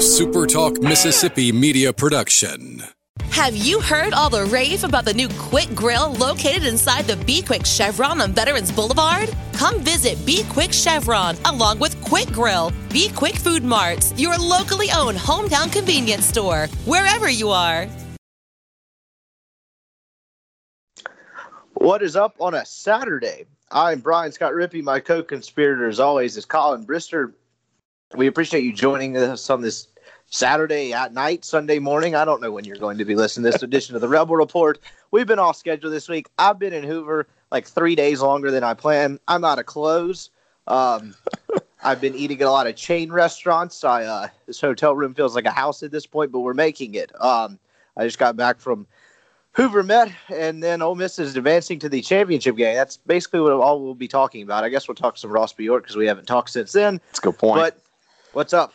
a SuperTalk Mississippi media production. Have you heard all the rave about the new Quick Grill located inside the Be Quick Chevron on Veterans Boulevard? Come visit Be Quick Chevron along with Quick Grill, Be Quick Food Marts, your locally owned hometown convenience store, wherever you are. What is up on a Saturday? I'm Brian Scott Rippey. My co-conspirator, as always, is Colin Brister. We appreciate you joining us on this Saturday at night, Sunday morning. I don't know when you're going to be listening to this edition of the Rebel Report. We've been off schedule this week. I've been in Hoover like three days longer than I planned. I'm out of clothes. Um, I've been eating at a lot of chain restaurants. I uh, this hotel room feels like a house at this point, but we're making it. Um, I just got back from Hoover Met, and then Ole Miss is advancing to the championship game. That's basically what all we'll be talking about. I guess we'll talk some Ross Bjork because we haven't talked since then. That's a good point. But what's up?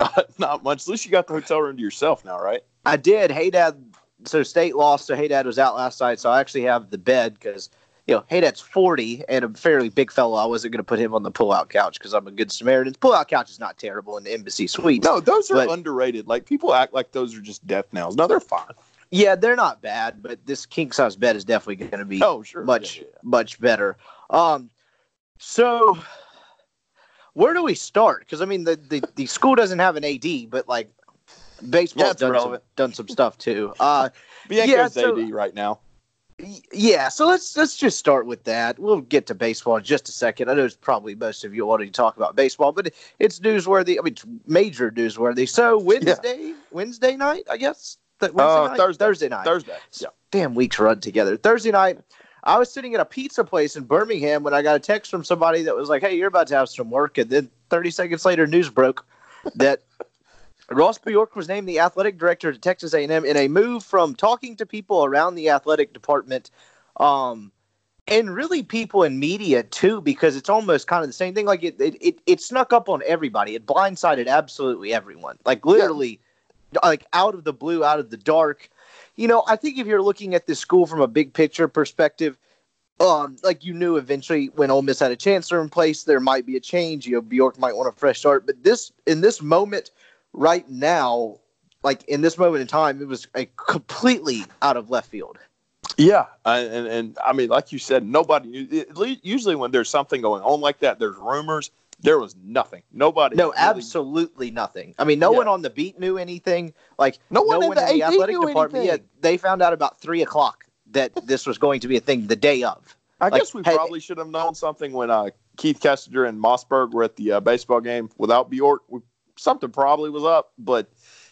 Uh, not much. At least you got the hotel room to yourself now, right? I did. Hey Dad. So State lost. So Hey Dad was out last night. So I actually have the bed because you know Hey Dad's forty and a fairly big fellow. I wasn't going to put him on the pull-out couch because I'm a good Samaritan. Pull-out couch is not terrible in the Embassy Suite. No, those are But- underrated. Like people act like those are just death nails. No, they're fine. Yeah, they're not bad, but this king size bed is definitely going to be Oh, sure. much Yeah, yeah. much better. Um, so where do we start? Because I mean, the, the the school doesn't have an AD, but like Yeah, baseball's it's done some, done some stuff too. Uh, Bianco's Yeah, so- AD right now. yeah, so let's let's just start with that. We'll get to baseball in just a second. I know it's probably most of you already talk about baseball, but it's newsworthy. I mean, it's major newsworthy. So Wednesday, Wednesday night, I guess. That Wednesday Uh, night? Thursday. Thursday night. Thursday. Yeah. damn weeks run together. Thursday night, I was sitting at a pizza place in Birmingham when I got a text from somebody that was like, "Hey, you're about to have some work," and then 30 seconds later, news broke that Ross Bjork was named the athletic director at Texas A&M in a move from talking to people around the athletic department, um, and really people in media too, because it's almost kind of the same thing. Like it, it, it, it snuck up on everybody. It blindsided absolutely everyone. Like literally, like out of the blue, out of the dark you know, I think if you're looking at this school from a big picture perspective, um, like you knew eventually when Ole Miss had a chancellor in place, there might be a change. You know, Bjork might want a fresh start, but this in this moment right now, like in this moment in time, it was a completely out of left field. Yeah, I- and and I mean, like you said, nobody. it- Usually, when there's something going on like that, there's rumors. There was nothing. Nobody. No, really- absolutely nothing. I mean, no Yeah. one on the beat knew anything. Like No one in the AD athletic knew department. anything. Yeah, they found out about three o'clock that this was going to be a thing the day of. I like, guess we hey- probably should have known something when uh, Keith Kessinger and Mossberg were at the uh, baseball game without Bjork. We, something probably was up, but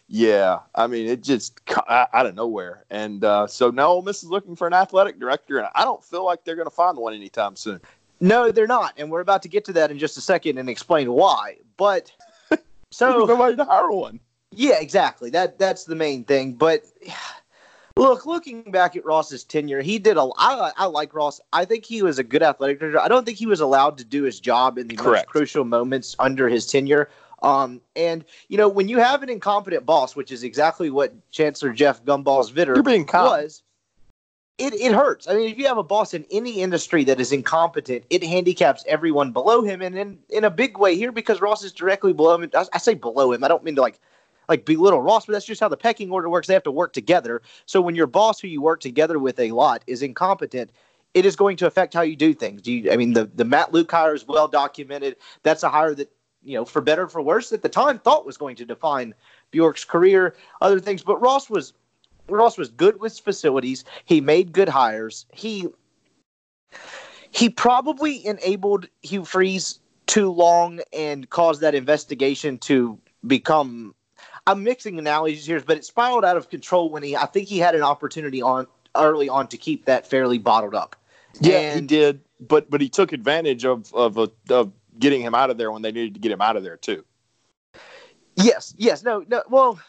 yeah, I mean, it just out of nowhere. And uh, so now Ole Miss is looking for an athletic director, and I don't feel like they're going to find one anytime soon. No, they're not, and we're about to get to that in just a second and explain why. But so nobody to hire one. yeah, exactly. That that's the main thing. But look, looking back at Ross's tenure, he did a. I, I like Ross. I think he was a good athletic director. I don't think he was allowed to do his job in the Correct. most crucial moments under his tenure. Um, and you know, when you have an incompetent boss, which is exactly what Chancellor Jeff Gumballs Vitter You're being kind. was it, it hurts. I mean, if you have a boss in any industry that is incompetent, it handicaps everyone below him, and in, in a big way here because Ross is directly below him. I, I say below him. I don't mean to like like belittle Ross, but that's just how the pecking order works. They have to work together. So when your boss, who you work together with a lot, is incompetent, it is going to affect how you do things. Do you, I mean, the the Matt Luke hire is well documented. That's a hire that you know, for better or for worse, at the time thought was going to define Bjork's career. Other things, but Ross was Ross was good with facilities. He made good hires. He he probably enabled Hugh Freeze too long and caused that investigation to become. I'm mixing analogies here, but it spiraled out of control when he. I think he had an opportunity on early on to keep that fairly bottled up. Yeah, he did, but but he took advantage of of a, of getting him out of there when they needed to get him out of there too. Yes, yes, no, no. Well,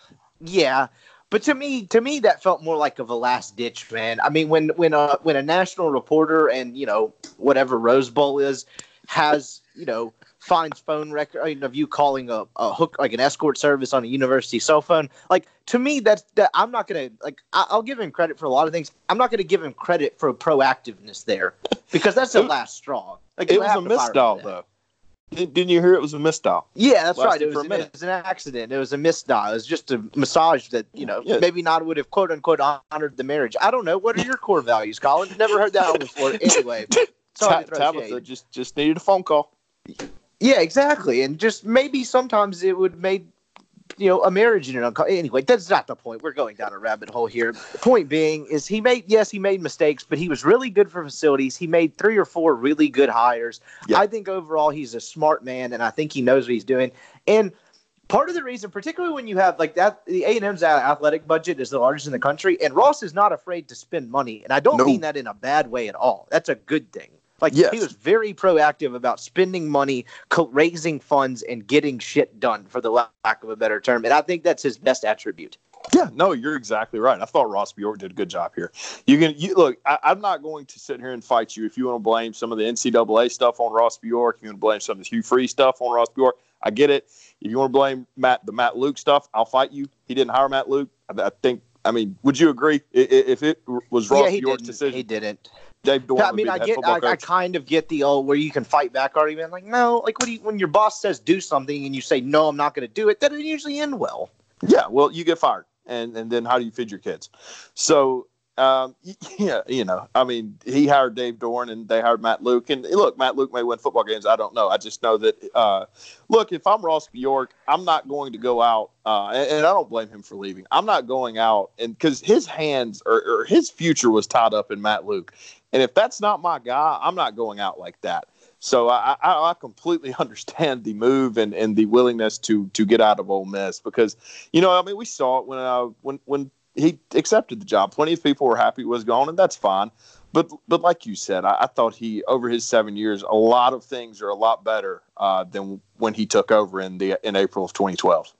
yeah, but to me, to me, that felt more like of a last ditch, man. I mean, when when a when a national reporter and you know whatever Rose Bowl is has you know finds phone record I mean, of you calling a, a hook like an escort service on a university cell phone. Like to me, that's that I'm not gonna like I, I'll give him credit for a lot of things. I'm not gonna give him credit for proactiveness there because that's the last straw. Like It was a misdial though. Didn't you hear it was a misdial? Yeah, that's right. Lasted It for was, an, it was an accident. It was a misdial. It was just a massage that you know Yeah. maybe not would have quote unquote honored the marriage. I don't know. What are your core values, Colin? Never heard that one before. Anyway, sorry Ta- Tabitha shade. just just needed a phone call. Yeah, exactly. And just maybe sometimes it would make you know a marriage in an unco- anyway. That's not the point. We're going down a rabbit hole here. The point being is he made yes he made mistakes, but he was really good for facilities. He made three or four really good hires. Yeah. I think overall he's a smart man, and I think he knows what he's doing. And part of the reason, particularly when you have like that, the A and M's athletic budget is the largest in the country, and Ross is not afraid to spend money. And I don't No. mean that in a bad way at all. That's a good thing. Like Yes. he was very proactive about spending money, co- raising funds, and getting shit done. For the lack of a better term, and I think that's his best attribute. Yeah, no, you're exactly right. I thought Ross Bjork did a good job here. You can you look. I, I'm not going to sit here and fight you if you want to blame some of the NCAA stuff on Ross Bjork. You want to blame some of the Hugh Freeze stuff on Ross Bjork, I get it. If you want to blame Matt the Matt Luke stuff, I'll fight you. He didn't hire Matt Luke. I, I think. I mean, would you agree if it was Ross yeah, Bjork's didn't. decision? He didn't. Dave Dorn I mean, I get, I, I kind of get the old where you can fight back argument. Like, no, like, what do you when your boss says do something and you say no, I'm not going to do it? That doesn't usually end well. Yeah, well, you get fired, and and then how do you feed your kids? So, um, yeah, you know, I mean, he hired Dave Dorn, and they hired Matt Luke, and look, Matt Luke may win football games. I don't know. I just know that. Uh, look, if I'm Ross Bjork, I'm not going to go out, uh, and, and I don't blame him for leaving. I'm not going out, and because his hands or, or his future was tied up in Matt Luke, and if that's not my guy, I'm not going out like that. So I, I, I completely understand the move and, and the willingness to to get out of Ole Miss because you know I mean we saw it when uh, when when he accepted the job. Plenty of people were happy he was gone, and that's fine. But but like you said, I, I thought he over his seven years, a lot of things are a lot better uh, than when he took over in the in April of 2012.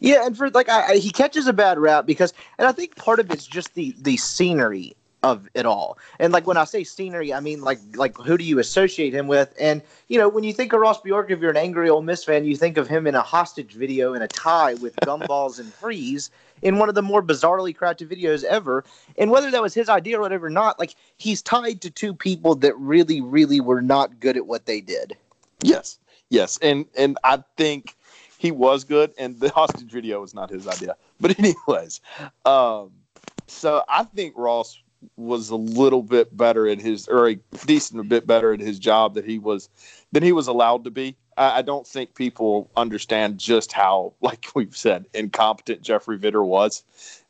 Yeah, and for like I, I, he catches a bad rap because, and I think part of it's just the the scenery of it all. And like when I say scenery, I mean like like who do you associate him with? And you know when you think of Ross Bjork, if you're an angry Ole Miss fan, you think of him in a hostage video in a tie with gumballs and freeze in one of the more bizarrely crafted videos ever. And whether that was his idea or whatever, or not like he's tied to two people that really really were not good at what they did. Yes, yes, and and I think he was good, and the hostage video was not his idea. But anyways, um, so I think Ross was a little bit better at his, or a decent a bit better at his job that he was than he was allowed to be. I, I don't think people understand just how, like we've said, incompetent Jeffrey Vitter was.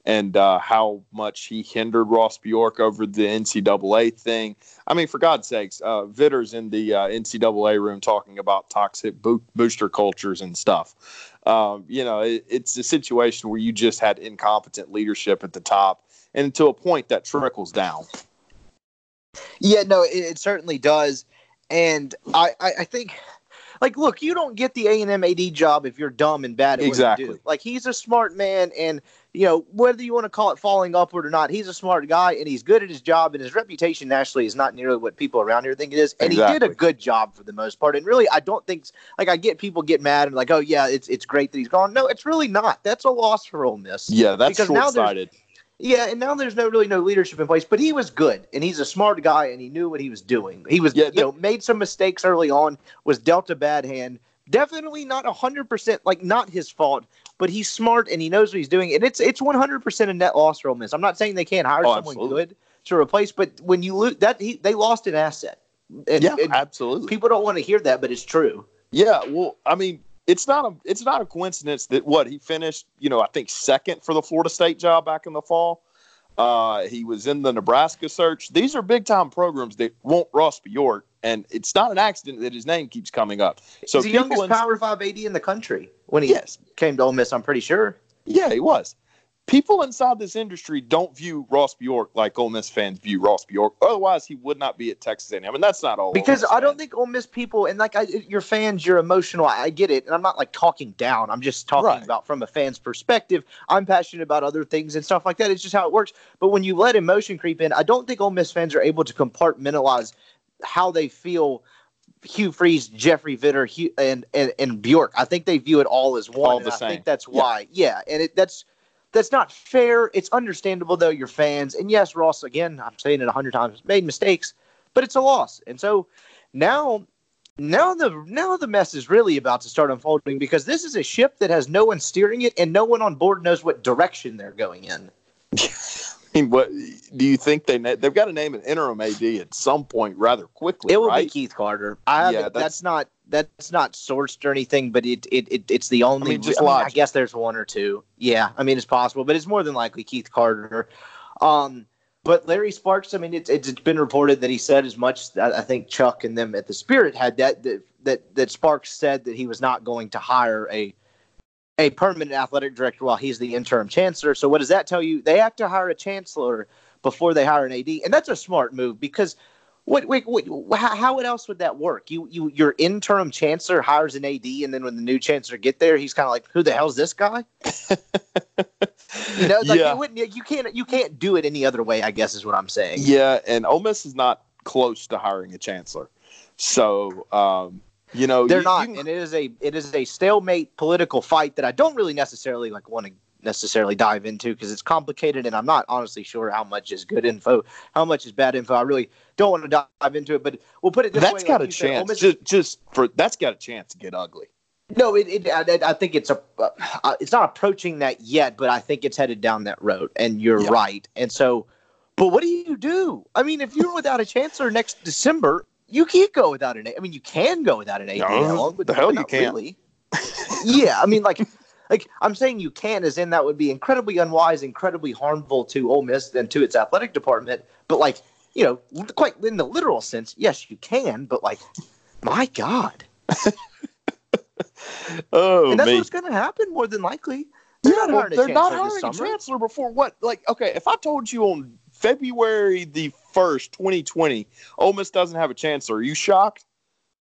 And uh, how much he hindered Ross Bjork over the NCAA thing. I mean, for God's sakes, uh, Vitter's in the uh, NCAA room talking about toxic bo- booster cultures and stuff. Um, you know, it, it's a situation where you just had incompetent leadership at the top, and to a point that trickles down. Yeah, no, it, it certainly does, and I, I, I think, like, look, you don't get the A and M AD job if you're dumb and bad at Exactly. what you do. Like, he's a smart man, and you know whether you want to call it falling upward or not, he's a smart guy, and he's good at his job, and his reputation nationally is not nearly what people around here think it is, and he did a good job for the most part. And really, I don't think like I get people get mad and like, oh yeah, it's it's great that he's gone. No, it's really not. That's a loss for Ole Miss. Yeah, that's Because short there's- sighted. Yeah, and now there's no really no leadership in place, but he was good and he's a smart guy and he knew what he was doing. He was Yeah, you know made some mistakes early on, was dealt a bad hand. Definitely not hundred percent like not his fault, but he's smart and he knows what he's doing, and it's it's one hundred percent a net loss for Ole Miss. I'm not saying they can't hire Oh, someone absolutely. good to replace, but when you lose that he, they lost an asset. And, Yeah, and absolutely. people don't want to hear that, but it's true. Yeah, well, I mean, it's not a it's not a coincidence that what he finished, you know, I think second for the Florida State job back in the fall. Uh, he was in the Nebraska search. These are big time programs that want Ross Bjork, and it's not an accident that his name keeps coming up. So he's the youngest in- Power Five AD in the country when he Yes. came to Ole Miss. I'm pretty sure. Yeah, he was. People inside this industry don't view Ross Bjork like Ole Miss fans view Ross Bjork. Otherwise, he would not be at Texas A&M, and that's not all. Because I don't fans. think Ole Miss people and like I, your fans, you're emotional. I, I get it, and I'm not like talking down. I'm just talking Right. about from a fan's perspective. I'm passionate about other things and stuff like that. It's just how it works. But when you let emotion creep in, I don't think Ole Miss fans are able to compartmentalize how they feel. Hugh Freeze, Jeffrey Vitter, Hugh, and, and and Bjork. I think they view it all as one. All the I think that's Yeah. why. Yeah, and it, that's that's not fair. It's understandable though. You're fans, and yes, Ross. Again, I'm saying it a hundred times. Made mistakes, but it's a loss, and so now now the now the mess is really about to start unfolding because this is a ship that has no one steering it and no one on board knows what direction they're going in. I mean, what do you think they na- they've got to name an interim AD at some point rather quickly? It will right? be Keith Carter. I Yeah, that's, that's- not that's not sourced or anything, but it, it, it it's the only. mean, just I, logic. guess there's one or two. Yeah, I mean it's possible, but it's more than likely Keith Carter. Um, but Larry Sparks, I mean, it's it's been reported that he said as much. I I think Chuck and them at the Spirit had that that, that Sparks said that he was not going to hire a a permanent athletic director while he's the interim chancellor. So what does that tell you? They have to hire a chancellor before they hire an AD, and that's a smart move because what wait, wait how, how else would that work? You you your interim chancellor hires an AD, and then when the new chancellor get there, he's kind of like, who the hell's this guy? You know, like yeah, you wouldn't you can't you can't do it any other way. I guess is what I'm saying. yeah, and Ole Miss is not close to hiring a chancellor, so um, you know They're you- not, you can- and it is a it is a stalemate political fight that I don't really necessarily like want to necessarily dive into because it's complicated, and I'm not honestly sure how much is good info, how much is bad info. I really don't want to dive into it, but we'll put it this that's way: That's got like a you said, chance. Just, just for that's got a chance to get ugly. No, it, it I, I think it's a uh, it's not approaching that yet, but I think it's headed down that road. And you're Yeah. right. And so, but what do you do? I mean, if you're without a chancellor next December, you can't go without an. A- I mean, you can go without an AD. No, the hell you can't. Really. yeah, I mean, like, like I'm saying, you can, as in that would be incredibly unwise, incredibly harmful to Ole Miss and to its athletic department. But like, you know, quite in the literal sense, yes, you can. But like, my God. Oh, and that's me. what's going to happen more than likely. They're not hiring a they're not chancellor this hiring a chancellor before what? Like, okay, if I told you on February the first, twenty twenty, Ole Miss doesn't have a chancellor, are you shocked?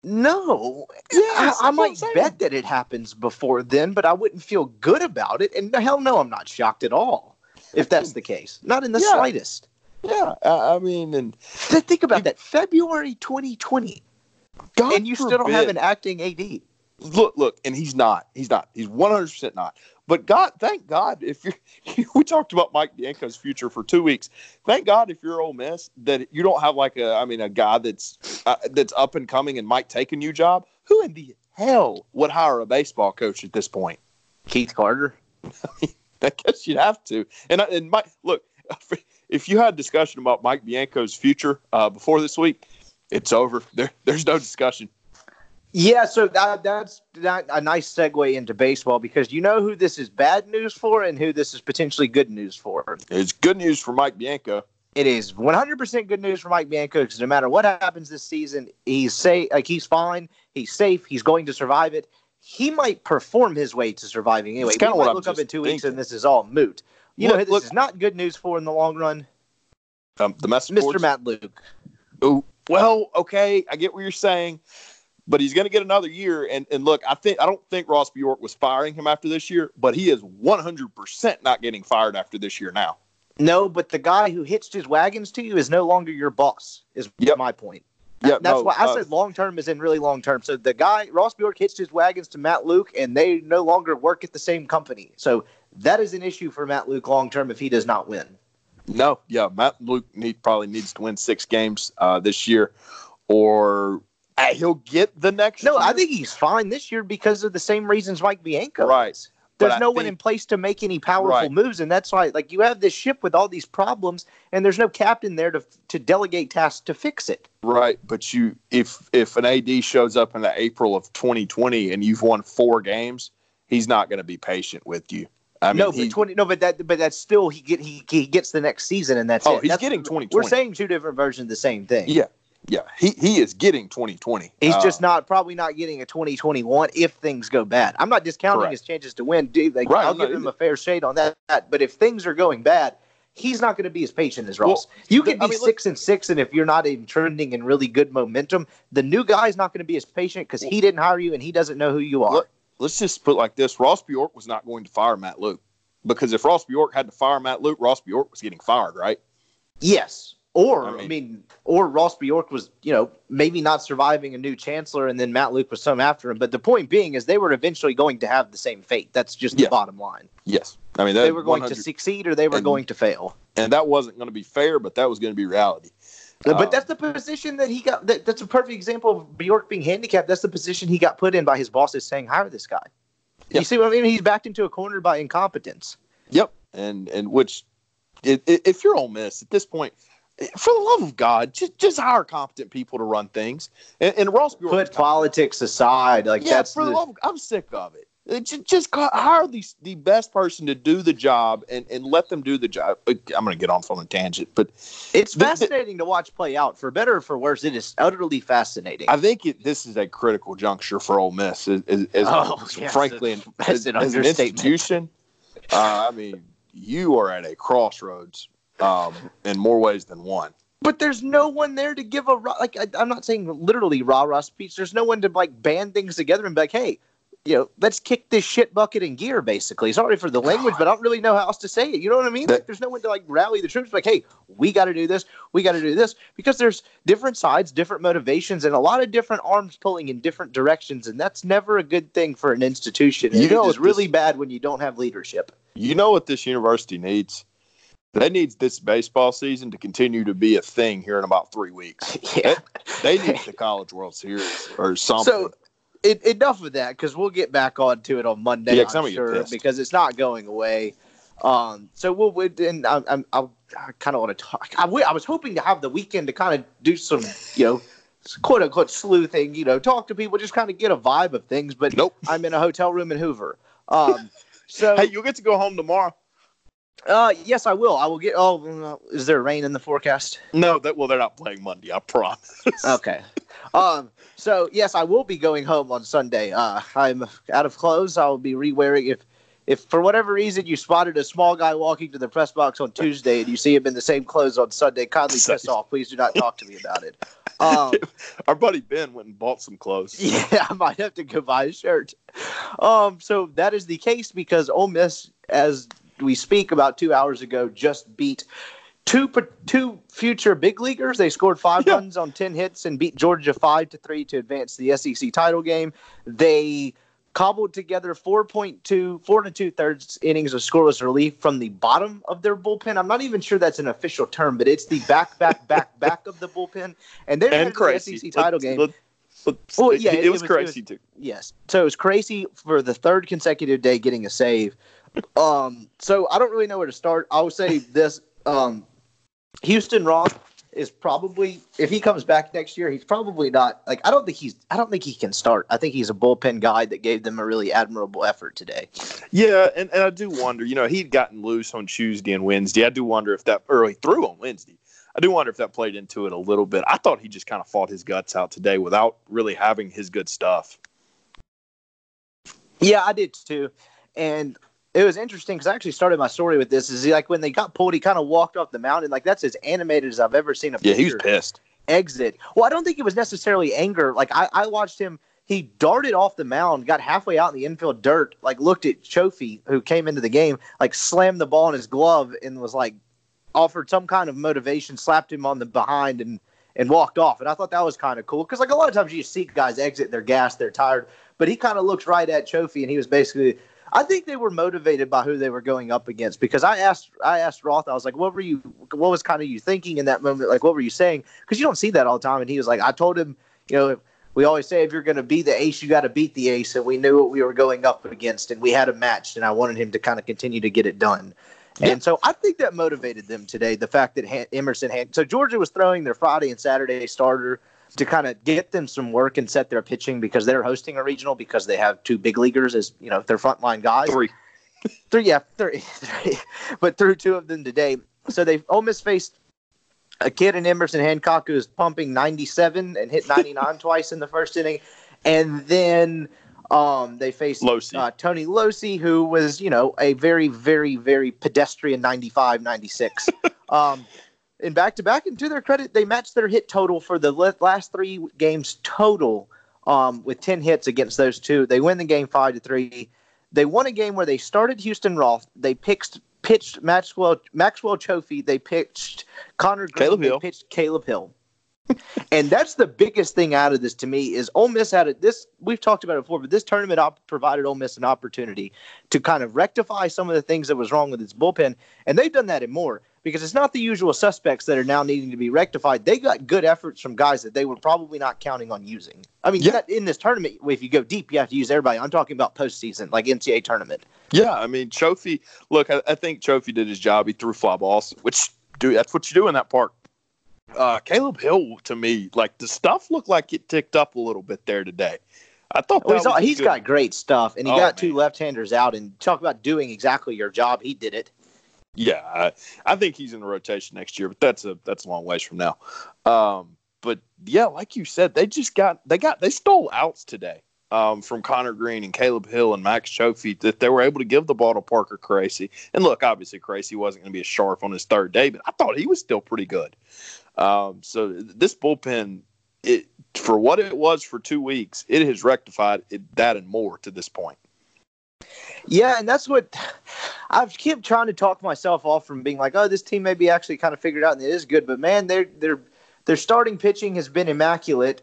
No, Yeah, I, I might bet that it happens before then, but I wouldn't feel good about it. And hell no, I'm not shocked at all if that's the case. Not in the Yeah. slightest. Yeah, I, I mean, and Th- Think about that. February 2020, God and you still don't have an acting AD. look, look, and he's not. He's not. He's one hundred percent not. But God, thank God, if you're, we talked about Mike Bianco's future for two weeks. Thank God, if you're Ole Miss, that you don't have like a, I mean, a guy that's uh, that's up and coming and might take a new job. Who in the hell would hire a baseball coach at this point? Keith Carter. I guess you'd have to. And and Mike, look, if you had discussion about Mike Bianco's future uh, before this week, it's over. There, there's no discussion. Yeah, so that, that's that, a nice segue into baseball because you know who this is bad news for and who this is potentially good news for. It's good news for Mike Bianco. It is 100% good news for Mike Bianco because no matter what happens this season, he's safe. Like he's fine. He's safe. He's going to survive it. He might perform his way to surviving anyway. Kinda we what I'm look up in two weeks and this is all moot. You know Look- who this look- is not good news for in the long run? Um, the message Mr. boards? Matt Luke. Ooh, well, okay, I get what you're saying, but he's going to get another year. And and look, I think I don't think Ross Bjork was firing him after this year, but he is 100 percent not getting fired after this year now. No, but the guy who hitched his wagons to you is no longer your boss. Is Yep. my point. Yeah, That's no, why I uh, said long term is in really long term. So the guy Ross Bjork hitched his wagons to Matt Luke, and they no longer work at the same company. So that is an issue for Matt Luke long term if he does not win. no, yeah, Matt Luke need probably needs to win six games uh, this year, or Uh, he'll get the next. No, I think he's fine this year because of the same reasons Mike Bianco. Right. is. But There's I no one think- in place to make any powerful Right. moves, and that's why, like, you have this ship with all these problems, and there's no captain there to to delegate tasks to fix it. Right, but you if if an AD shows up in the April of 2020 and you've won four games, he's not going to be patient with you. I mean, no, he- but twenty. No, but that, but that's still he get he, he gets the next season, and that's Oh, it. he's That's- getting 2020. We're saying two different versions of the same thing. yeah, yeah, he he is getting 2020. He's Uh, just not probably not getting a 2021 if things go bad. I'm not discounting Correct. his chances to win. Dude, like, Right, I'll give him either. a fair shade on that. But if things are going bad, he's not going to be as patient as Ross. you the- can be I mean, look- six and six, and if you're not in trending in really good momentum, the new guy's not going to be as patient because he didn't hire you and he doesn't know who you are. Look, let's just put like this: Ross Bjork was not going to fire Matt Luke because if Ross Bjork had to fire Matt Luke, Ross Bjork was getting fired, right? Yes. Or I I mean- mean, or Ross Bjork was, you know, maybe not surviving a new chancellor, and then Matt Luke was some after him. But the point being is, they were eventually going to have the same fate. That's just the bottom line. Yes, I mean They were going to succeed or they were and- going to fail. and that wasn't going to be fair, but that was going to be reality. But Um, that's the position that he got. That, that's a perfect example of Bjork being handicapped. That's the position he got put in by his bosses saying, hire this guy. Yeah. You see what I mean? He's backed into a corner by incompetence. Yep, and and which, if you're Ole Miss at this point, for the love of God, just just hire competent people to run things. And, and Ross Bjork, Put politics aside. Like yeah, that's for the the, love, of, I'm sick of it. It ju- Just, hire the the best person to do the job and, and let them do the job. I'm going to get off on a tangent, but it's the- the- fascinating to watch play out. For better or for worse, it is utterly fascinating. I think it, this is a critical juncture for Ole Miss, as, as, as Oh, yes, frankly, as, an as an institution. Uh, I mean, you are at a crossroads um, in more ways than one. But there's no one there to give a like. I, I'm not saying literally rah rah speech. There's no one to like band things together and be like, hey, you know, let's kick this shit bucket in gear. Basically, sorry for the language, but I don't really know how else to say it. You know what I mean? Like, there's no one to like rally the troops. Like, hey, we got to do this. We got to do this because there's different sides, different motivations, and a lot of different arms pulling in different directions, and that's never a good thing for an institution. You You know, it's really bad when you don't have leadership. You know what this university needs? They needs this baseball season to continue to be a thing here in about three weeks. yeah. They need the College World Series or something. So, it, enough of that because we'll get back on to it on Monday. Yeah, I'm I'm gonna get sure because it's not going away. Um, so we'll, we and I, I'm, I, I kind of want to talk. I, I was hoping to have the weekend to kind of do some, you know, quote unquote sleuthing. You know, talk to people, just kind of get a vibe of things. But Nope. I'm in a hotel room in Hoover. Um, so hey, you'll get to go home tomorrow. Uh, yes, I will. I will get. Oh, is there rain in the forecast? No, that well, they're not playing Monday. I promise. Okay. Um. So yes, I will be going home on Sunday. Uh, I'm out of clothes. I'll be re-wearing. If, if for whatever reason you spotted a small guy walking to the press box on Tuesday and you see him in the same clothes on Sunday, kindly piss off. Please do not talk to me about it. Um. Our buddy Ben went and bought some clothes. Yeah, I might have to go buy a shirt. Um, so that is the case because Ole Miss, as we speak about two hours ago, just beat two two future big leaguers. They scored five Yeah. runs on ten hits and beat Georgia five to three to advance the SEC title game. They cobbled together 4.2 four and two thirds innings of scoreless relief from the bottom of their bullpen. I'm not even sure that's an official term, but it's the back, back, back, back of the bullpen. And they're in the. SEC title Let's- game. let's- let's- Well, yeah, it it was was- it crazy was- too. Yes. So it was crazy for the third consecutive day getting a save. Um, so I don't really know where to start. I would say this um, Houston Roth is probably if he comes back next year, he's probably not like I don't think he's I don't think he can start. I think he's a bullpen guy that gave them a really admirable effort today. Yeah, and, and I do wonder, you know, he'd gotten loose on Tuesday and Wednesday. I do wonder if that early through on Wednesday. I do wonder if that played into it a little bit. I thought he just kind of fought his guts out today without really having his good stuff. Yeah, I did too. And it was interesting because I actually started my story with this. Is he like when they got pulled, he kind of walked off the mountain. Like that's as animated as I've ever seen a Yeah, he was pissed. exit. Well, I don't think it was necessarily anger. Like I, I watched him. He darted off the mound, got halfway out in the infield dirt, like looked at Cioffi, who came into the game, like slammed the ball in his glove and was like offered some kind of motivation, slapped him on the behind and and walked off. And I thought that was kind of cool because like a lot of times you see guys exit, they're gassed, they're tired, but he kind of looks right at Cioffi and he was basically. I think they were motivated by who they were going up against because I asked I asked Roth I was like what were you what was kind of you thinking in that moment? Like what were you saying? Because you don't see that all the time and he was like I told him you know we always say if you're going to be the ace you got to beat the ace and we knew what we were going up against and we had a match and I wanted him to kind of continue to get it done. And so I think that motivated them today the fact that Han- Emerson had so Georgia was throwing their Friday and Saturday starter to kind of get them some work and set their pitching because they're hosting a regional because they have two big leaguers as you know their frontline guys. Three. Three, yeah, three, three. but through two of them today. So they've almost faced a kid in Emerson Hancock who is pumping 97 and hit 99 twice in the first inning, and then um, they faced Locey. uh, Tony Locey, who was you know a very, very, very pedestrian 95, 96. um, in back to back, and to their credit, they matched their hit total for the last three games total um, with 10 hits against those two. They win the game five to three. They won a game where they started Houston Roth. They pitched pitched Maxwell Maxwell Cioffi. They pitched Connor Green. Caleb they Hill. pitched Caleb Hill. and that's the biggest thing out of this to me is Ole Miss had it. This we've talked about it before, but this tournament op- provided Ole Miss an opportunity to kind of rectify some of the things that was wrong with its bullpen, and they've done that and more because it's not the usual suspects that are now needing to be rectified. They got good efforts from guys that they were probably not counting on using. I mean, Yeah. in this tournament, if you go deep, you have to use everybody. I'm talking about postseason, like NCAA tournament. Yeah, I mean, Cioffi. Look, I, I think Cioffi did his job. He threw fly balls, which do that's what you do in that park. Uh, Caleb Hill, to me, like the stuff looked like it ticked up a little bit there today. I thought Well, that he's, was a he's got great stuff, and he Oh, got two left-handers out. And talk about doing exactly your job. He did it. Yeah, I, I think he's in the rotation next year, but that's a that's a long ways from now. Um, but yeah, like you said, they just got they got they stole outs today um, from Connor Green and Caleb Hill and Max Cioffi that they were able to give the ball to Parker Caracci. And look, obviously Crazy wasn't going to be as sharp on his third day, but I thought he was still pretty good. Um, so this bullpen, it for what it was for two weeks, it has rectified it, that and more to this point. Yeah, and that's what I've kept trying to talk myself off from being like, oh, this team may be actually kind of figured out and it is good. But man, their their their starting pitching has been immaculate,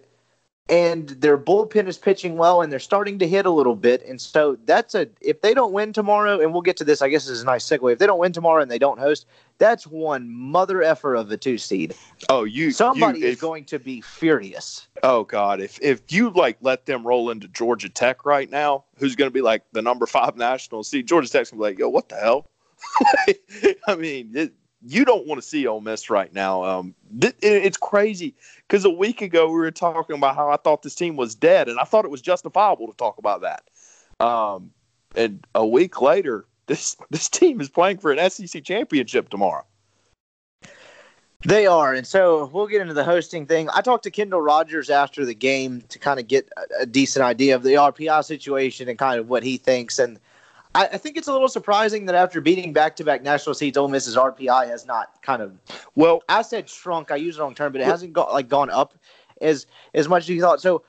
and their bullpen is pitching well, and they're starting to hit a little bit. And so that's a if they don't win tomorrow, and we'll get to this. I guess this is a nice segue. If they don't win tomorrow and they don't host, that's one mother effer of a two seed. Oh, you Somebody you, is going to be furious. Oh God, if if you like let them roll into Georgia Tech right now, who's going to be like the number five national seed? Georgia Tech's to be like, yo, what the hell? I mean, it, you don't want to see Ole Miss right now. Um, th- it- it's crazy because a week ago we were talking about how I thought this team was dead, and I thought it was justifiable to talk about that. Um, and a week later, this this team is playing for an SEC championship tomorrow. They are, and so we'll get into the hosting thing. I talked to Kendall Rogers after the game to kind of get a, a decent idea of the RPI situation and kind of what he thinks. And I, I think it's a little surprising that after beating back-to-back national seeds, Ole Miss's RPI has not kind of. Well, I said shrunk. I used the wrong term, but it hasn't got like gone up as as much as you thought. So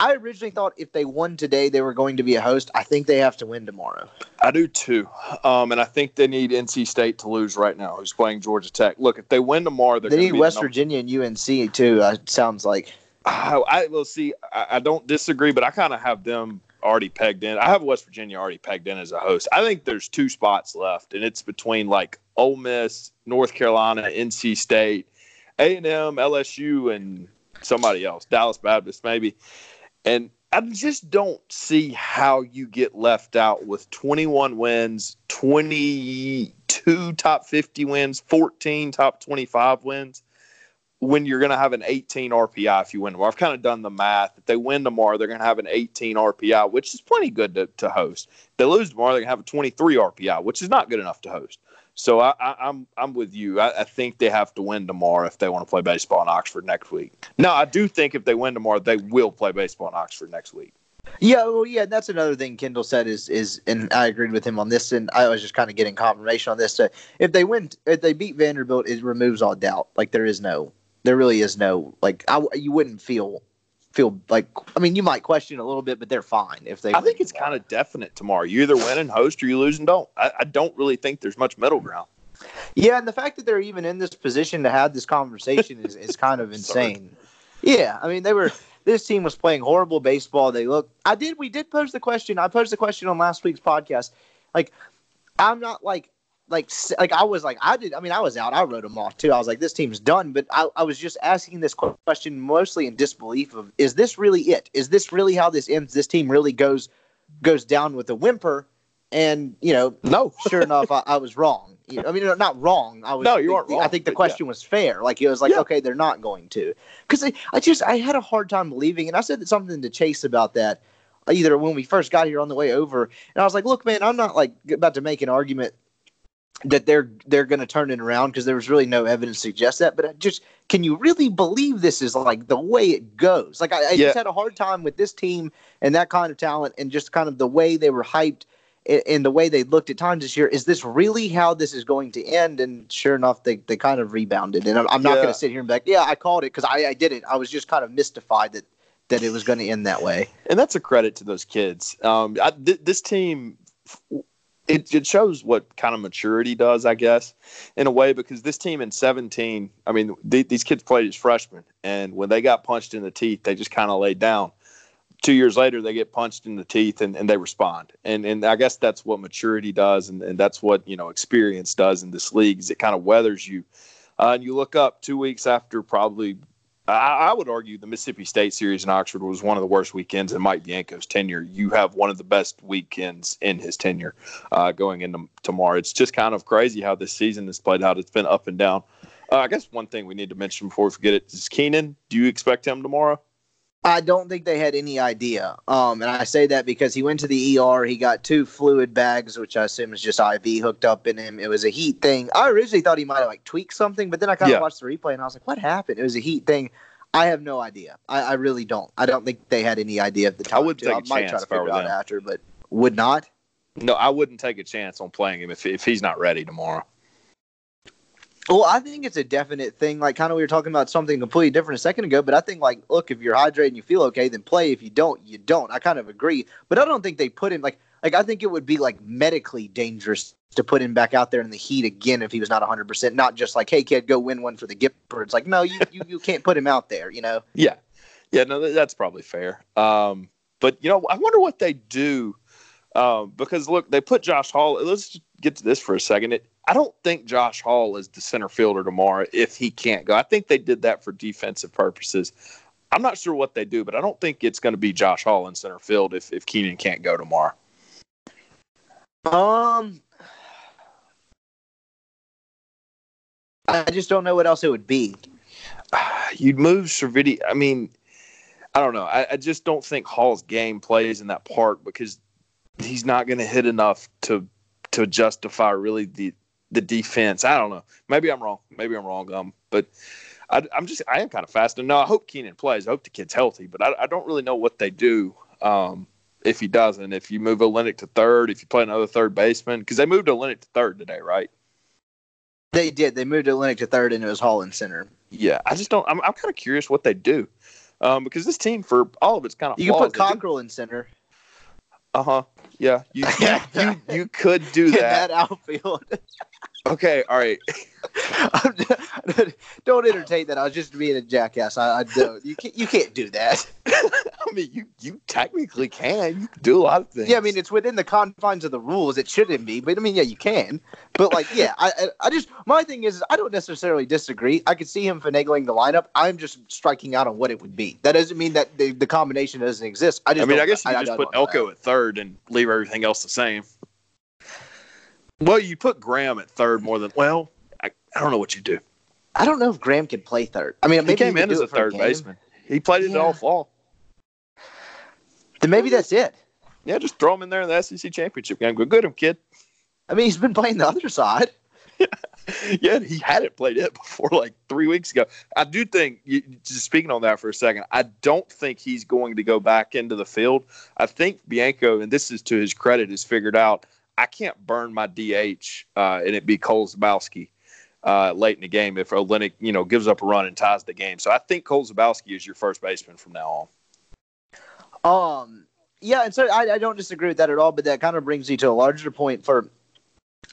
I originally thought if they won today, they were going to be a host. I think they have to win tomorrow. I do too. Um, and I think they need NC State to lose right now, who's playing Georgia Tech. Look, if they win tomorrow, they're They need West Virginia and UNC too. Uh, sounds like. I, I will see. I, I don't disagree, but I kind of have them already pegged in. I have West Virginia already pegged in as a host. I think there's two spots left, and it's between like Ole Miss, North Carolina, NC State, A and M, LSU, and somebody else, Dallas Baptist maybe. And I just don't see how you get left out with 21 wins, 22 top 50 wins, 14 top 25 wins when you're going to have an 18 RPI if you win tomorrow. I've kind of done the math. If they win tomorrow, they're going to have an 18 RPI, which is plenty good to, to host. If they lose tomorrow, they're going to have a 23 RPI, which is not good enough to host. So I, I, I'm I'm with you. I, I think they have to win tomorrow if they want to play baseball in Oxford next week. No, I do think if they win tomorrow, they will play baseball in Oxford next week. Yeah, well, yeah, that's another thing Kendall said is is, and I agreed with him on this, and I was just kind of getting confirmation on this. Uh, if they win, if they beat Vanderbilt, it removes all doubt. Like there is no, there really is no, like I, you wouldn't feel feel like. I mean, you might question a little bit, but they're fine if they. I think it's kind of definite tomorrow. You either win and host, or you lose and don't. I, I don't really think there's much middle ground. Yeah, and the fact that they're even in this position to have this conversation is, is kind of insane. Yeah, I mean they were. This team was playing horrible baseball. They look. I did. We did pose the question. I posed the question on last week's podcast. Like, I'm not like like like I was like I did. I mean, I was out. I wrote them off too. I was like, this team's done. But I, I was just asking this question mostly in disbelief of is this really it? Is this really how this ends? This team really goes goes down with a whimper. And you know, No, sure enough, I, I was wrong. You- I mean, not wrong. I was. No, you aren't I think the but yeah. question was fair. Like it was like, Yeah. okay, they're not going to, because I, I just I had a hard time believing, and I said something to Chase about that either when we first got here on the way over, and I was like, look, man, I'm not like about to make an argument that they're they're going to turn it around because there was really no evidence to suggest that. But I just can you really believe this is like the way it goes? Like I, I Yeah. just had a hard time with this team and that kind of talent and just kind of the way they were hyped a- and the way they looked at times this year. Is this really how this is going to end? And sure enough, they, they kind of rebounded. And I'm, I'm not Yeah. going to sit here and be like, yeah, I called it because I, I did it. I was just kind of mystified that that it was going to end that way. and that's a credit to those kids. Um, I, th- this team, it, it shows what kind of maturity does, I guess, in a way, because this team in 17, I mean, th- these kids played as freshmen, and when they got punched in the teeth, they just kind of laid down. Two years later, they get punched in the teeth and, and they respond. And and I guess that's what maturity does, and, and that's what you know experience does in this league. Is it kind of weathers you, uh, and you look up two weeks after probably I, I, would argue the Mississippi State series in Oxford was one of the worst weekends in Mike Bianco's tenure. You have one of the best weekends in his tenure uh, going into tomorrow. It's just kind of crazy how this season has played out. It's been up and down. Uh, I guess one thing we need to mention before we forget it is Keenan. Do you expect him tomorrow? I don't think they had any idea. Um, and I say that because he went to the ER. He got two fluid bags, which I assume is just IV hooked up in him. It was a heat thing. I originally thought he might have like tweaked something, but then I kind of yeah. watched the replay and I was like, what happened? It was a heat thing. I have no idea. I, I really don't. I don't think they had any idea at the time. I would take a I might chance try to figure out them. after, but would not. No, I wouldn't take a chance on playing him if if he's not ready tomorrow. Well, I think it's a definite thing. Like, kind of, we were talking about something completely different a second ago, but I think, like, look, if you're hydrated and you feel okay, then play. If you don't, you don't. I kind of agree, but I don't think they put him like, like I think it would be like medically dangerous to put him back out there in the heat again if he was not 100. percent Not just like, hey, kid, go win one for the Gipper. It's like, no, you you, you can't put him out there. You know? Yeah, yeah, no, that's probably fair. Um, but you know, I wonder what they do um, because look, they put Josh Hall. Let's get to this for a second. It, I don't think Josh Hall is the center fielder tomorrow if he can't go. I think they did that for defensive purposes. I'm not sure what they do, but I don't think it's going to be Josh Hall in center field if, if Keenan can't go tomorrow. Um, I just don't know what else it would be. You'd move Servideo. I mean, I don't know. I, I just don't think Hall's game plays in that part because he's not going to hit enough to to justify really the the defense. I don't know. Maybe I'm wrong. Maybe I'm wrong. Um, but I, am just I am kind of fascinated. No, I hope Keenan plays. I hope the kid's healthy, but I, I don't really know what they do. Um, if he doesn't, if you move Olenek to third, if you play another third baseman, because they moved Olenek to third today, right? They did. They moved Olenek to third, and it was Hall in center. Yeah, I just don't. I'm, I'm kind of curious what they do, um, because this team, for all of its kind of, you can put Cockrell in center. Uh huh. Yeah, you, you you you could do that. that outfield. okay, all right. don't entertain that. I was just being a jackass. I, I don't. You can't. You can't do that. I mean, you you technically can. You can do a lot of things. Yeah, I mean, it's within the confines of the rules. It shouldn't be, but I mean, yeah, you can. But like, yeah, I I just my thing is, I don't necessarily disagree. I could see him finagling the lineup. I'm just striking out on what it would be. That doesn't mean that the, the combination doesn't exist. I just. I mean, I guess you I, just I put Elko that. at third and leave everything else the same. Well, you put Graham at third more than well. I, I don't know what you do. I don't know if Graham can play third. I mean, maybe he came in as a third baseman. He played it yeah. all fall. Then maybe that's it. Yeah, just throw him in there in the SEC championship game. Go good him, kid. I mean, he's been playing the other side. yeah, he hadn't played it before like three weeks ago. I do think, just speaking on that for a second, I don't think he's going to go back into the field. I think Bianco, and this is to his credit, has figured out I can't burn my DH uh, and it be Cole Zabowski uh, late in the game if Olenek, you know, gives up a run and ties the game. So I think Cole Zabowski is your first baseman from now on. Um, yeah, and so I, I don't disagree with that at all, but that kind of brings me to a larger point for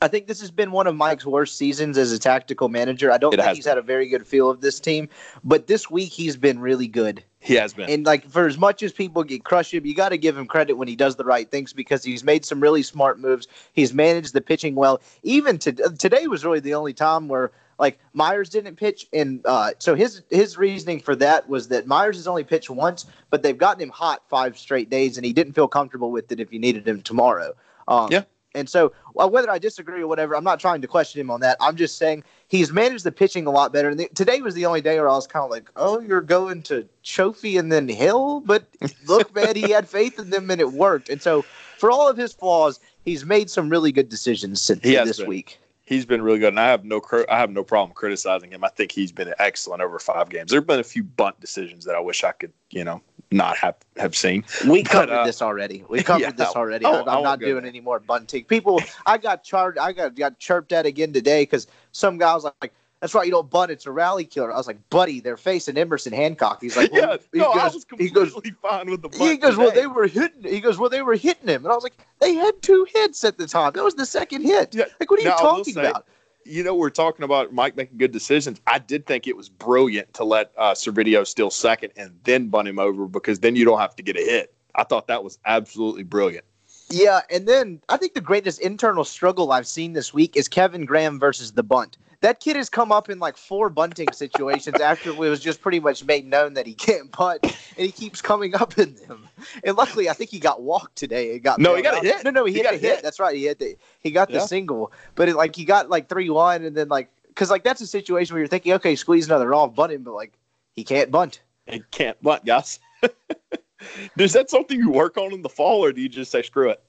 I think this has been one of Mike's worst seasons as a tactical manager. I don't it think he's been. had a very good feel of this team, but this week he's been really good. He has been. And like for as much as people get crush him, you got to give him credit when he does the right things because he's made some really smart moves. He's managed the pitching well. Even to, today was really the only time where like Myers didn't pitch, and uh, so his his reasoning for that was that Myers has only pitched once, but they've gotten him hot five straight days, and he didn't feel comfortable with it if you needed him tomorrow. Um, yeah. And so, well, whether I disagree or whatever, I'm not trying to question him on that. I'm just saying he's managed the pitching a lot better. And the, today was the only day where I was kind of like, "Oh, you're going to Cioffi and then Hill," but look, man, he had faith in them and it worked. And so, for all of his flaws, he's made some really good decisions since this been. week he's been really good, and I have no I have no problem criticizing him. I think he's been excellent over five games. There've been a few bunt decisions that I wish I could, you know, not have have seen. We covered uh, this already. We covered yeah, this already. Oh, I'm, I'm not doing any more bunting. People, I got charged. I got got chirped at again today because some guy was like, that's right, you don't bunt. It's a rally killer. I was like, buddy, they're facing Emerson Hancock. He's like, yeah, he no, I goes, was he completely goes, fine with the. he bunt goes, well, they were hitting. He goes, well, they were hitting him, and I was like, they had two hits at the time. That was the second hit. Yeah. Like, what are you Now, I will talking say- about? You know, we're talking about Mike making good decisions. I did think it was brilliant to let uh, Servideo steal second and then bunt him over because then you don't have to get a hit. I thought that was absolutely brilliant. Yeah, and then I think the greatest internal struggle I've seen this week is Kevin Graham versus the bunt. That kid has come up in like four bunting situations after it was just pretty much made known that he can't bunt, and he keeps coming up in them. And luckily, I think he got walked today. It got No, he got a hit. No, no, he, He hit got a hit. hit. That's right. He hit the he got the single, but it, like he got like three one, and then like because like that's a situation where you're thinking, okay, squeeze another off, bunt him, but like he can't bunt. He can't bunt, guys. Is that something you work on in the fall, or do you just say screw it?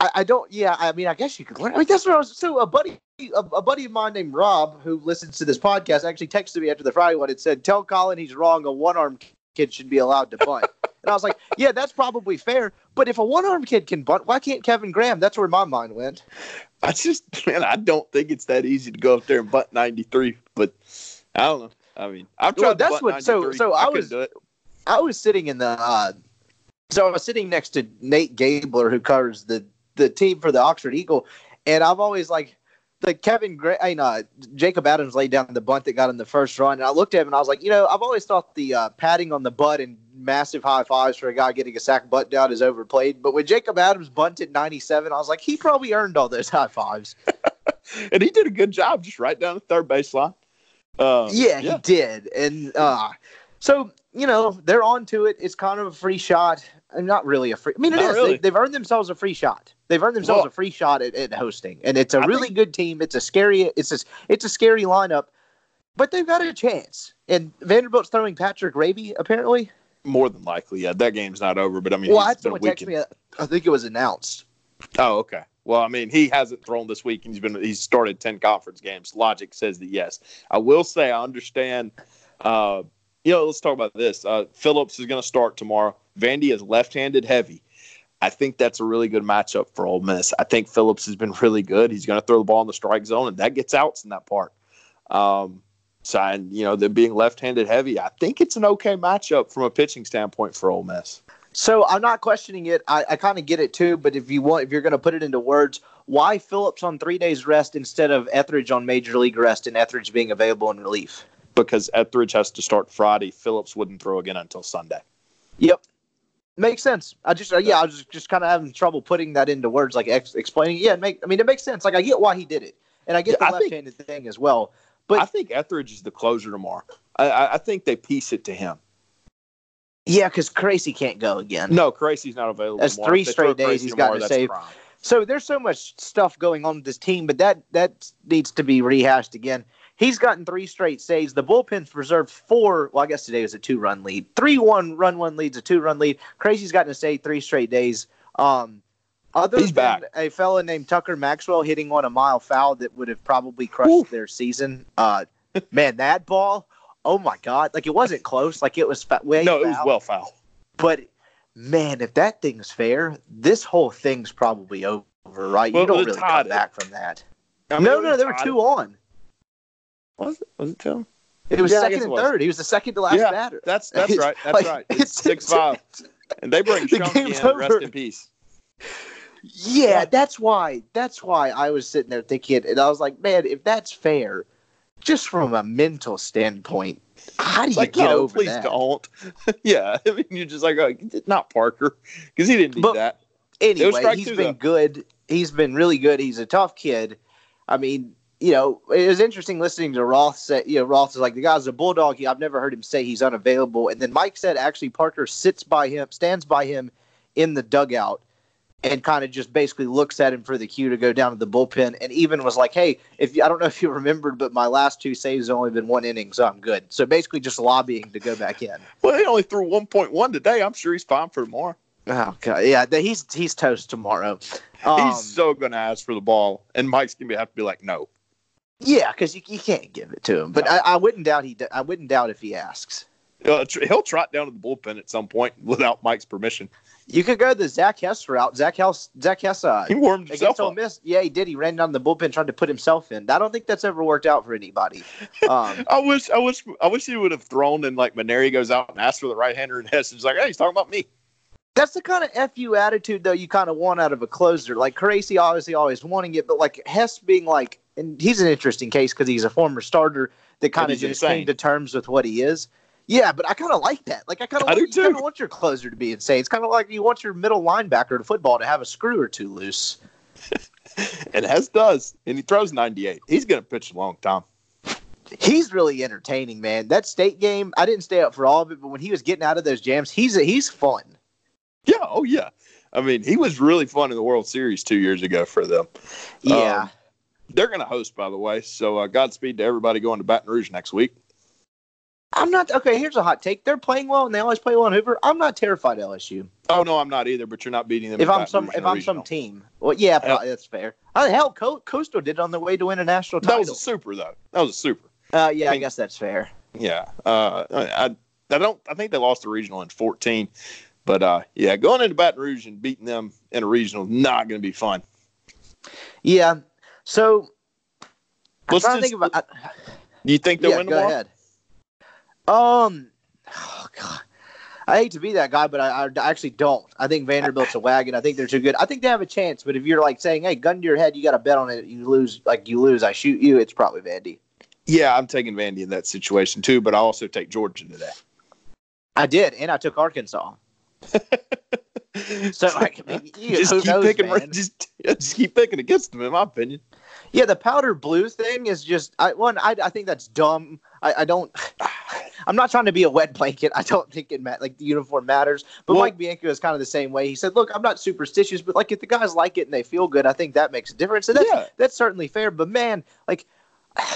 I, I don't. Yeah, I mean, I guess you could learn. I mean, that's what I was. So a buddy, a, a buddy of mine named Rob, who listens to this podcast, actually texted me after the Friday one and said, "Tell Colin he's wrong. A one-armed kid should be allowed to bunt." and I was like, "Yeah, that's probably fair. But if a one-armed kid can bunt, why can't Kevin Graham?" That's where my mind went. I just, man, I don't think it's that easy to go up there and bunt 93, but I don't know. I mean, I've tried Well, to that's what- so- so I couldn't was-. I was sitting in the. Uh, so I was sitting next to Nate Gabler, who covers the the team for the Oxford Eagle, and I've always like the Kevin Gra- I mean, uh, Jacob Adams laid down the bunt that got in the first run, and I looked at him and I was like, you know, I've always thought the uh, patting on the butt and massive high fives for a guy getting a sack butt down is overplayed, but when Jacob Adams bunted 97, I was like, he probably earned all those high fives. And he did a good job just right down the third baseline. Uh, yeah, he did. And uh, so, you know, they're on to it. It's kind of a free shot. And not really a free. I mean, it is. really. They, have earned themselves a free shot. They've earned themselves Well- a free shot at, at hosting, and it's a I really think- good team. It's a scary. It's a it's a scary lineup, but they've got a chance. And Vanderbilt's throwing Patrick Raby apparently. More than likely, yeah. That game's not over, but I mean, well, I had someone text me. I think it was announced. Oh, okay. Well, I mean, he hasn't thrown this week, and he's been he's started ten conference games. Logic says that yes. I will say I understand. Uh, you know, let's talk about this. Uh, Phillips is going to start tomorrow. Vandy is left-handed heavy. I think that's a really good matchup for Ole Miss. I think Phillips has been really good. He's going to throw the ball in the strike zone, and that gets outs in that part. Um, so, and, you know, they're being left-handed heavy. I think it's an okay matchup from a pitching standpoint for Ole Miss. So I'm not questioning it. I, I kind of get it too. But if you want, if you're going to put it into words, why Phillips on three days rest instead of Ethridge on major league rest and Ethridge being available in relief? Because Ethridge has to start Friday, Phillips wouldn't throw again until Sunday. Yep. Makes sense. I just, uh, yeah, I was just, kind of having trouble putting that into words, like ex- explaining. Yeah, make, I mean, it makes sense. Like, I get why he did it, and I get Yeah, the left-handed thing as well. But I think Ethridge is the closer tomorrow. I, I, think they piece it to him. yeah, because Caracci can't go again. No, Caracci's not available. That's tomorrow. three straight days he's tomorrow, to save. So there's so much stuff going on with this team, but that that needs to be rehashed again. He's gotten three straight saves. The bullpen's preserved four. Well, I guess today was a two-run lead. Three-one run one leads a two-run lead. Caracci's gotten a save three straight days. Um, other He's than back. a fella named Tucker Maxwell hitting on a mile foul that would have probably crushed Woo. their season. Uh, man, that ball. Oh my God! Like it wasn't close. Like it was fa- way. No, it was well foul. But man, if that thing's fair, this whole thing's probably over, right? Well, you don't really come back from that. I mean, no, no, there were two on. Was it? Was it two? It was Yeah, second guess and was. third. He was the second to last Yeah, batter. That's that's right. That's like- right. it's- It's six five, and they bring The Chunky game's in. Rest in peace. Yeah, Yeah. that's why. That's why I was sitting there thinking, and I was like, man, if that's fair, just from a mental standpoint, how do It's you like, get no, over please that? don't. yeah, I mean, you're just like, oh, not Parker, because he didn't do that. anyway, strike he's two, been though. good. He's been really good. He's a tough kid. I mean, you know, it was interesting listening to Roth say, you know, Roth is like, the guy's a bulldog. He, I've never heard him say he's unavailable. And then Mike said actually Parker sits by him, stands by him in the dugout and kind of just basically looks at him for the cue to go down to the bullpen and even was like, hey, if you, I don't know if you remembered, but my last two saves have only been one inning, so I'm good. So basically just lobbying to go back in. Well, he only threw 1.1 today. I'm sure he's fine for tomorrow. Oh, God. Yeah, he's, he's toast tomorrow. Um, he's so going to ask for the ball, and Mike's going to have to be like, no. Yeah, because you, you can't give it to him. But No. I, I wouldn't doubt he. I wouldn't doubt if he asks. Uh, he'll trot down to the bullpen at some point without Mike's permission. You could go the Zack Hess route. Zack Hess, Zack Hess, uh, He warmed himself up. Miss. Yeah, he did. He ran down the bullpen trying to put himself in. I don't think that's ever worked out for anybody. Um, I wish, I wish, I wish he would have thrown and like Mainieri goes out and asks for the right hander and Hess is like, hey, he's talking about me. that's the kind of fu attitude though you kind of want out of a closer. Like Caracci, obviously always wanting it, but like Hess being like, and he's an interesting case because he's a former starter that kind of just insane. came to terms with what he is. Yeah, but I kind of like that. Like I kind of I do you kind of want your closer to be insane. It's kind of like you want your middle linebacker to football to have a screw or two loose. And Hess does, and he throws 98. He's going to pitch a long time. He's really entertaining, man. That state game, I didn't stay up for all of it, but when he was getting out of those jams, he's he's fun. Yeah, oh yeah. I mean, he was really fun in the World Series two years ago for them. Yeah. Um, they're going to host, by the way. So uh, Godspeed to everybody going to Baton Rouge next week. I'm not okay. Here's a hot take. They're playing well, and they always play well in Hoover. I'm not terrified of LSU. Oh no, I'm not either. But you're not beating them. If I'm some, if I'm some team, well, yeah, probably, that's fair. Uh, hell, Co- Coastal did it on the way to win a national title. that was a super though. That was a super. uh, yeah, I I guess that's fair. Yeah. Uh, I, I don't. I think they lost the regional in 14. But uh, yeah, going into Baton Rouge and beating them in a regional is not going to be fun. Yeah. So I'm Let's to just- think about. Do you think they'll yeah, win go tomorrow? ahead. Um, oh God, I hate to be that guy, but I, I actually don't. I think Vanderbilt's a wagon. I think they're too good. I think they have a chance, but if you're like saying, "Hey, gun to your head, you got to bet on it," you lose. Like you lose, I shoot you. It's probably Vandy. Yeah, I'm taking Vandy in that situation too, but I also take Georgia today. I did, and I took Arkansas. So like, I mean, you, just keep knows, picking. Just, just keep picking against them, in my opinion. Yeah, the powder blue thing is just I one I, I think that's dumb. I, I don't I'm not trying to be a wet blanket. I don't think it ma- like the uniform matters. But Well- Mike Bianco is kind of the same way. He said, "Look, I'm not superstitious, but like if the guys like it and they feel good, I think that makes a difference." And that's Yeah. that's certainly fair. But man, like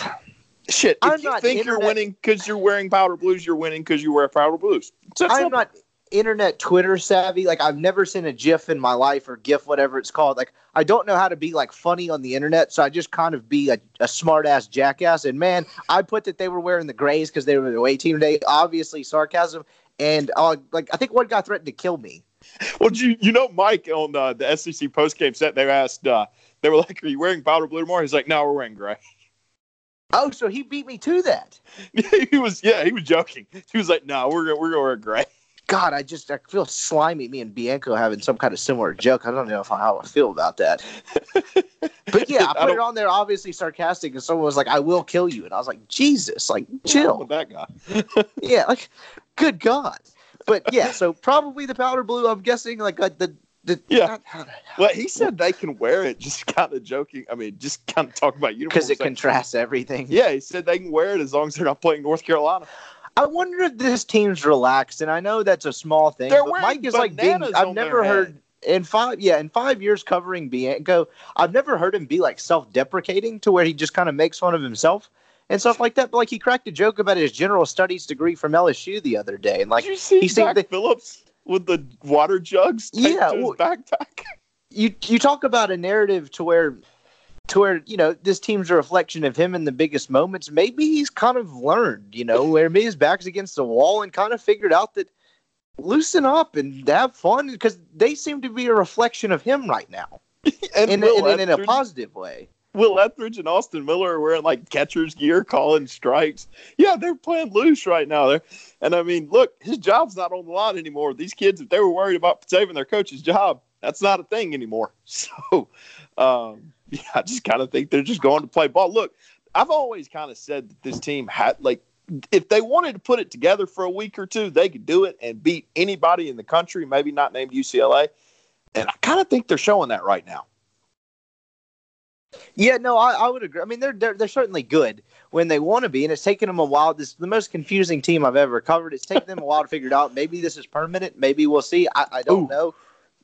Shit, if I'm you think you're winning because you're wearing powder blues, you're winning because you wear powder blues. I'm not internet Twitter savvy. Like I've never seen a GIF in my life or GIF, whatever it's called. Like I don't know how to be like funny on the internet, so I just kind of be a, a smart ass jackass. And man, I put that they were wearing the grays because they were the away team today. Obviously sarcasm. And uh, like I think one guy threatened to kill me. Well, you you know, Mike on uh, the SEC postgame set, they asked, uh, they were like, "Are you wearing powder blue tomorrow?" He's like, "No, we're wearing gray." Oh, so he beat me to that. he was, yeah, he was joking. He was like, "No, we're we're gonna wear gray." God, I just I feel slimy. Me and Bianco having some kind of similar joke. I don't know if, how I feel about that. But yeah, I I put it on there obviously sarcastic, and someone was like, "I will kill you," and I was like, "Jesus, like chill." that guy. yeah, like good God. But yeah, so probably the powder blue. I'm guessing like uh, the the Yeah. Well, he said they can wear it, just kind of joking. I mean, just kind of talking about uniforms. because it Like, contrasts everything. Yeah, he said they can wear it as long as they're not playing North Carolina. I wonder if this team's relaxed, and I know that's a small thing. They're but Mike is like being. I've never heard in five. Yeah, in five years covering Bianco, I've never heard him be like self-deprecating to where he just kind of makes fun of himself and stuff like that. But like he cracked a joke about his general studies degree from LSU the other day, and like Did you see he Dak Phillips with the water jugs Yeah, well- backpack? you you talk about a narrative to where to where you know this team's a reflection of him in the biggest moments maybe he's kind of learned you know where maybe his back's against the wall and kind of figured out that loosen up and have fun because they seem to be a reflection of him right now And in, in, a positive way Will Ethridge and Austin Miller are wearing like catcher's gear, calling strikes. Yeah, they're playing loose right now. There, and I mean, look, his job's not on the line anymore. These kids, if they were worried about saving their coach's job, that's not a thing anymore. So, um, yeah, I just kind of think they're just going to play ball. Look, I've always kind of said that this team had like, if they wanted to put it together for a week or two, they could do it and beat anybody in the country. Maybe not named UCLA, and I kind of think they're showing that right now. yeah no I, I would agree i mean they're, they're they're certainly good when they want to be and it's taken them a while this is the most confusing team i've ever covered it's taken them a while to figure it out maybe this is permanent maybe we'll see i, I don't Ooh. know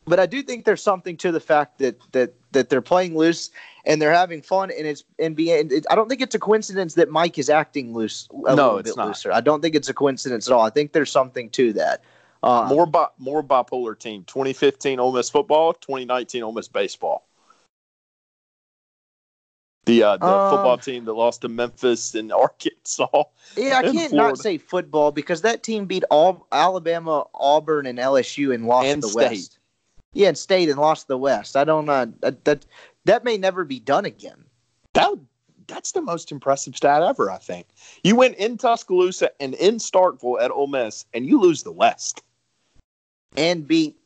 but I do think there's something to the fact that that that they're playing loose and they're having fun, and it's and being. It, I don't think it's a coincidence that Mike is acting loose a No, little it's bit not. looser. I don't think it's a coincidence at all. I think there's something to that. Uh, more bi- more bipolar team. 2015 Ole Miss football, 2019 Ole Miss baseball. The uh, the Uh, football team that lost to Memphis and Arkansas. Yeah, I in can't Florida. not say football because that team beat all Alabama, Auburn, and LSU and lost And the State. West. Yeah, and stayed and lost the West. I don't uh, that, that that may never be done again. That that's the most impressive stat ever. I think you win in Tuscaloosa and in Starkville at Ole Miss, and you lose the West. And beat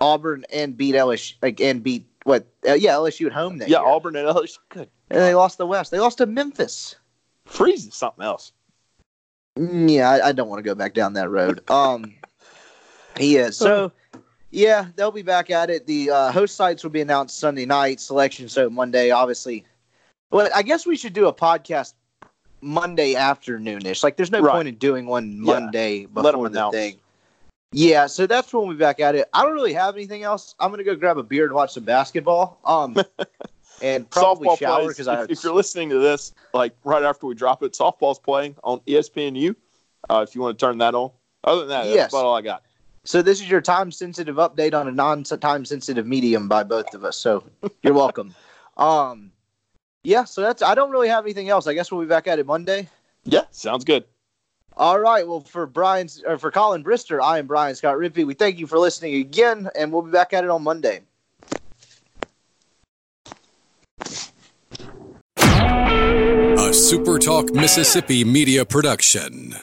Auburn and beat LSU like and beat what? Uh, yeah, LSU at home. That yeah, year. Auburn and LSU. Good. and they lost the West. They lost to Memphis. Freeze is something else. Mm, Yeah, I, I don't want to go back down that road. Um, he yeah, so yeah, they'll be back at it. The uh, host sites will be announced Sunday night. Selection so Monday, obviously. But I guess we should do a podcast Monday afternoonish. Like, there's no Right. point in doing one Yeah. Monday 'em before the announce. thing. Yeah, so that's when we'll be back at it. I don't really have anything else. I'm gonna go grab a beer and watch some basketball. Um, and probably softball shower because If, if you're listening to this, like right after we drop it, softball's playing on ESPNU. Uh, if you want to turn that on. Other than that, Yes. that's about all I got. So this is your time sensitive update on a non time sensitive medium by both of us. So you're welcome. um, yeah. So that's I don't really have anything else. I guess we'll be back at it Monday. Yeah, sounds good. All right. Well, for Brian's or for Colin Brister, I am Brian Scott Rippey. We thank you for listening again, and we'll be back at it on Monday. A SuperTalk Mississippi media production.